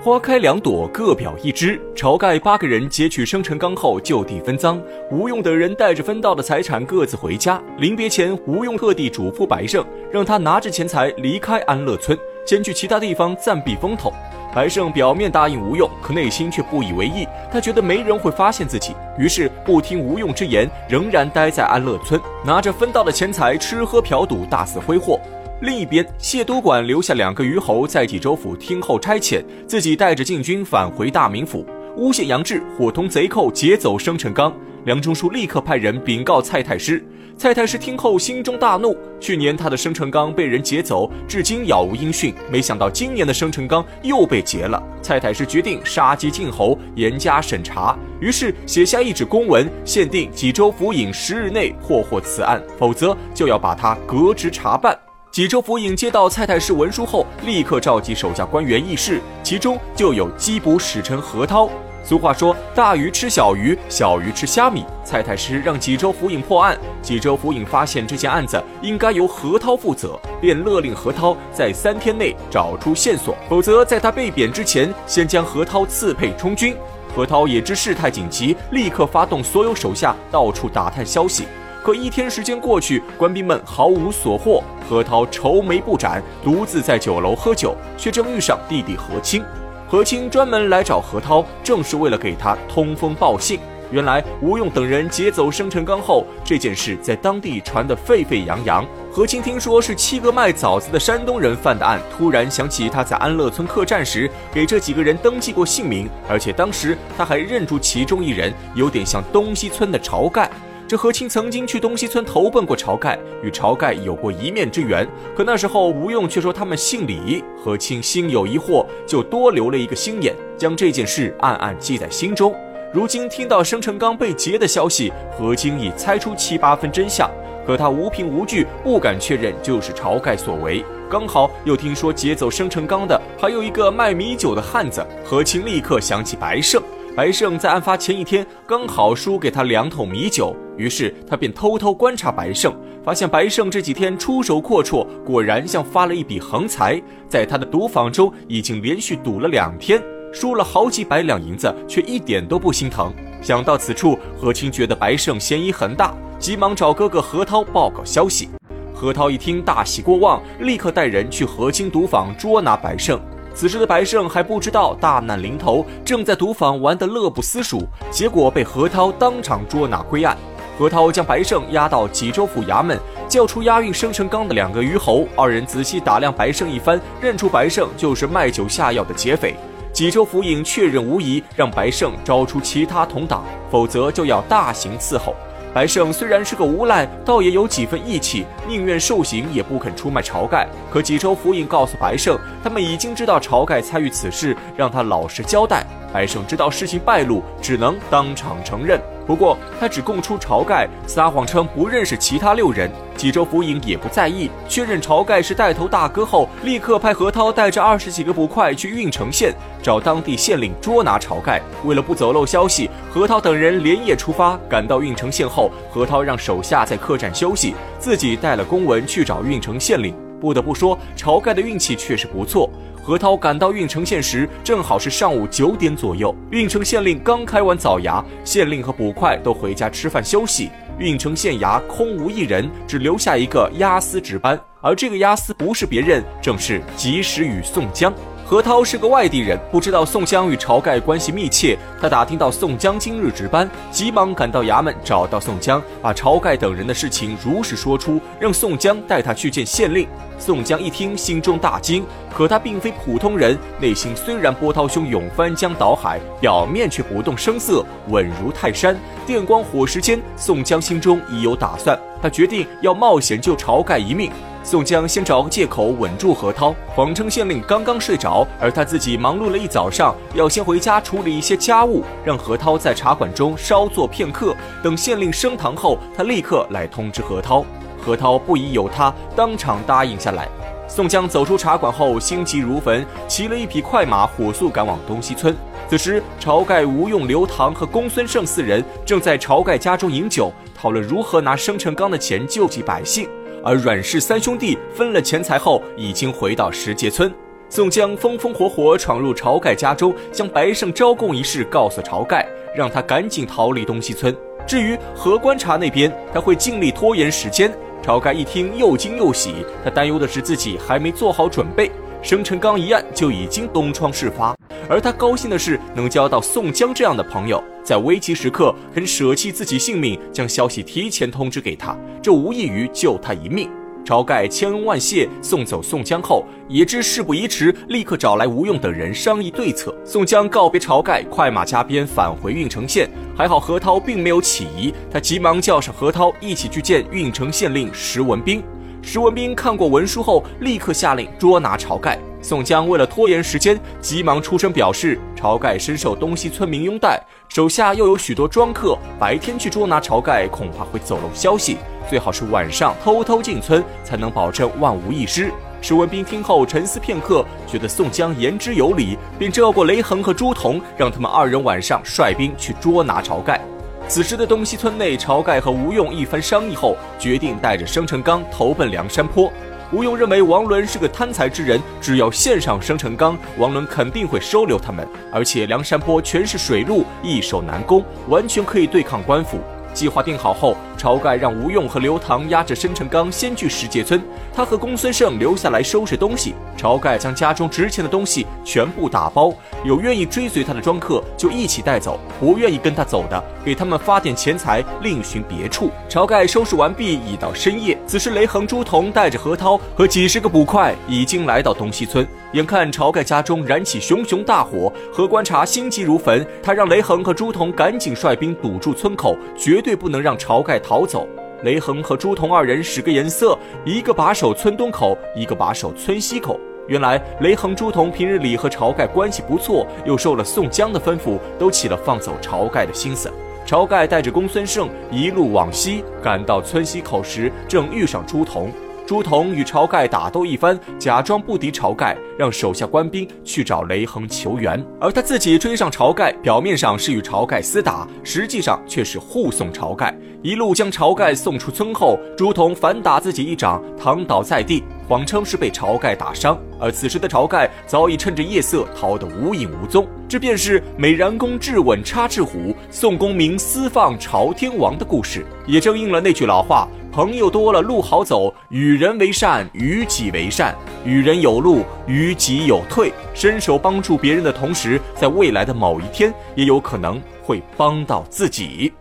花开两朵，各表一枝。晁盖八个人劫取生辰纲后，就地分赃。吴用等人带着分到的财产各自回家。临别前，吴用特地嘱咐白胜，让他拿着钱财离开安乐村，先去其他地方暂避风头。白胜表面答应吴用，可内心却不以为意。他觉得没人会发现自己，于是不听吴用之言，仍然待在安乐村，拿着分到的钱财吃喝嫖赌，大肆挥霍。另一边，谢都管留下两个虞侯在济州府听候差遣，自己带着禁军返回大名府，诬陷杨志伙同贼寇劫走生辰纲。梁中书立刻派人禀告蔡太师，蔡太师听后心中大怒。去年他的生辰纲被人劫走，至今杳无音讯，没想到今年的生辰纲又被劫了。蔡太师决定杀鸡儆猴，严加审查，于是写下一纸公文，限定济州府尹十日内破获此案，否则就要把他革职查办。济州府尹接到蔡太师文书后，立刻召集手下官员议事，其中就有缉捕使臣何涛。俗话说：“大鱼吃小鱼，小鱼吃虾米。”蔡太师让济州府尹破案，济州府尹发现这件案子应该由何涛负责，便勒令何涛在三天内找出线索，否则在他被贬之前，先将何涛赐配充军。何涛也知事态紧急，立刻发动所有手下到处打探消息。可一天时间过去，官兵们毫无所获。何涛愁眉不展，独自在酒楼喝酒，却正遇上弟弟何清。何清专门来找何涛，正是为了给他通风报信。原来吴用等人劫走生辰纲后，这件事在当地传得沸沸扬扬。何清听说是七个卖枣子的山东人犯的案，突然想起他在安乐村客栈时给这几个人登记过姓名，而且当时他还认出其中一人，有点像东西村的晁盖。这何清曾经去东西村投奔过晁盖，与晁盖有过一面之缘。可那时候吴用却说他们姓李，何清心有疑惑，就多留了一个心眼，将这件事暗暗记在心中。如今听到生辰纲被劫的消息，何清已猜出七八分真相，可他无凭无据，不敢确认就是晁盖所为。刚好又听说劫走生辰纲的还有一个卖米酒的汉子，何清立刻想起白胜。白胜在案发前一天刚好输给他两桶米酒，于是他便偷偷观察白胜，发现白胜这几天出手阔绰，果然像发了一笔横财。在他的赌坊中已经连续赌了两天，输了好几百两银子，却一点都不心疼。想到此处，何清觉得白胜嫌疑很大，急忙找哥哥何涛报告消息。何涛一听大喜过望，立刻带人去何清赌坊捉拿白胜。此时的白胜还不知道大难临头，正在赌坊玩得乐不思蜀，结果被何涛当场捉拿归案。何涛将白胜押到济州府衙门，叫出押运生辰纲的两个虞侯，二人仔细打量白胜一番，认出白胜就是卖酒下药的劫匪。济州府尹确认无疑，让白胜招出其他同党，否则就要大刑伺候。白胜虽然是个无赖，倒也有几分义气，宁愿受刑也不肯出卖晁盖。可济州府尹告诉白胜，他们已经知道晁盖参与此事，让他老实交代。白胜知道事情败露，只能当场承认。不过他只供出晁盖，撒谎称不认识其他六人。济州府尹也不在意，确认晁盖是带头大哥后，立刻派何涛带着二十几个捕快去郓城县找当地县令捉拿晁盖。为了不走漏消息，何涛等人连夜出发。赶到郓城县后，何涛让手下在客栈休息，自己带了公文去找郓城县令。不得不说，晁盖的运气确实不错。何涛赶到郓城县时，正好是上午九点左右。郓城县令刚开完早衙，县令和捕快都回家吃饭休息。郓城县衙空无一人，只留下一个押司值班。而这个押司不是别人，正是及时雨宋江。何涛是个外地人，不知道宋江与晁盖关系密切。他打听到宋江今日值班，急忙赶到衙门，找到宋江，把晁盖等人的事情如实说出，让宋江带他去见县令。宋江一听，心中大惊，可他并非普通人，内心虽然波涛汹涌、翻江倒海，表面却不动声色，稳如泰山。电光火石间，宋江心中已有打算，他决定要冒险救晁盖一命。宋江先找个借口稳住何涛，谎称县令刚刚睡着，而他自己忙碌了一早上，要先回家处理一些家务，让何涛在茶馆中稍坐片刻。等县令升堂后，他立刻来通知何涛。何涛不疑有他，当场答应下来。宋江走出茶馆后，心急如焚，骑了一匹快马，火速赶往东西村。此时，晁盖、吴用、刘唐和公孙胜四人正在晁盖家中饮酒，讨论如何拿生辰纲的钱救济百姓。而阮氏三兄弟分了钱财后，已经回到石碣村。宋江风风火火闯入晁盖家中，将白胜招供一事告诉晁盖，让他赶紧逃离东西村。至于何观察那边，他会尽力拖延时间。晁盖一听又惊又喜，他担忧的是自己还没做好准备，生辰纲一案就已经东窗事发；而他高兴的是能交到宋江这样的朋友，在危急时刻肯舍弃自己性命，将消息提前通知给他，这无异于救他一命。晁盖千恩万谢，送走宋江后，也知事不宜迟，立刻找来吴用等人商议对策。宋江告别晁盖，快马加鞭返回郓城县。还好何涛并没有起疑，他急忙叫上何涛一起去见郓城县令石文斌。石文斌看过文书后，立刻下令捉拿晁盖。宋江为了拖延时间，急忙出声表示，晁盖深受东西村民拥戴，手下又有许多庄客，白天去捉拿晁盖恐怕会走漏消息。最好是晚上偷偷进村，才能保证万无一失。史文斌听后沉思片刻，觉得宋江言之有理，便召过雷横和朱仝，让他们二人晚上率兵去捉拿晁盖。此时的东西村内，晁盖和吴用一番商议后，决定带着生辰纲投奔梁山坡。吴用认为王伦是个贪财之人，只要献上生辰纲，王伦肯定会收留他们，而且梁山坡全是水路，易守难攻，完全可以对抗官府。计划定好后，晁盖让吴用和刘唐押着生辰纲先去石碣村，他和公孙胜留下来收拾东西。晁盖将家中值钱的东西全部打包，有愿意追随他的庄客就一起带走，不愿意跟他走的，给他们发点钱财，另寻别处。晁盖收拾完毕，已到深夜。此时雷横、朱仝带着何涛和几十个捕快已经来到东西村，眼看晁盖家中燃起熊熊大火，何观察心急如焚，他让雷横和朱仝赶紧率兵堵住村口，绝对不能让晁盖逃走。雷横和朱仝二人使个眼色，一个把守村东口，一个把守村西口。原来雷横、朱仝平日里和晁盖关系不错，又受了宋江的吩咐，都起了放走晁盖的心思。晁盖带着公孙胜一路往西，赶到村西口时，正遇上朱仝。朱仝与晁盖打斗一番，假装不敌晁盖，让手下官兵去找雷横求援，而他自己追上晁盖，表面上是与晁盖厮打，实际上却是护送晁盖。一路将晁盖送出村后，朱仝反打自己一掌，躺倒在地。谎称是被晁盖打伤，而此时的晁盖早已趁着夜色逃得无影无踪。这便是美髯公质问插翅虎，宋公明私放朝天王的故事，也正应了那句老话：朋友多了路好走，与人为善，与己为善，与人有路，与己有退。伸手帮助别人的同时，在未来的某一天，也有可能会帮到自己。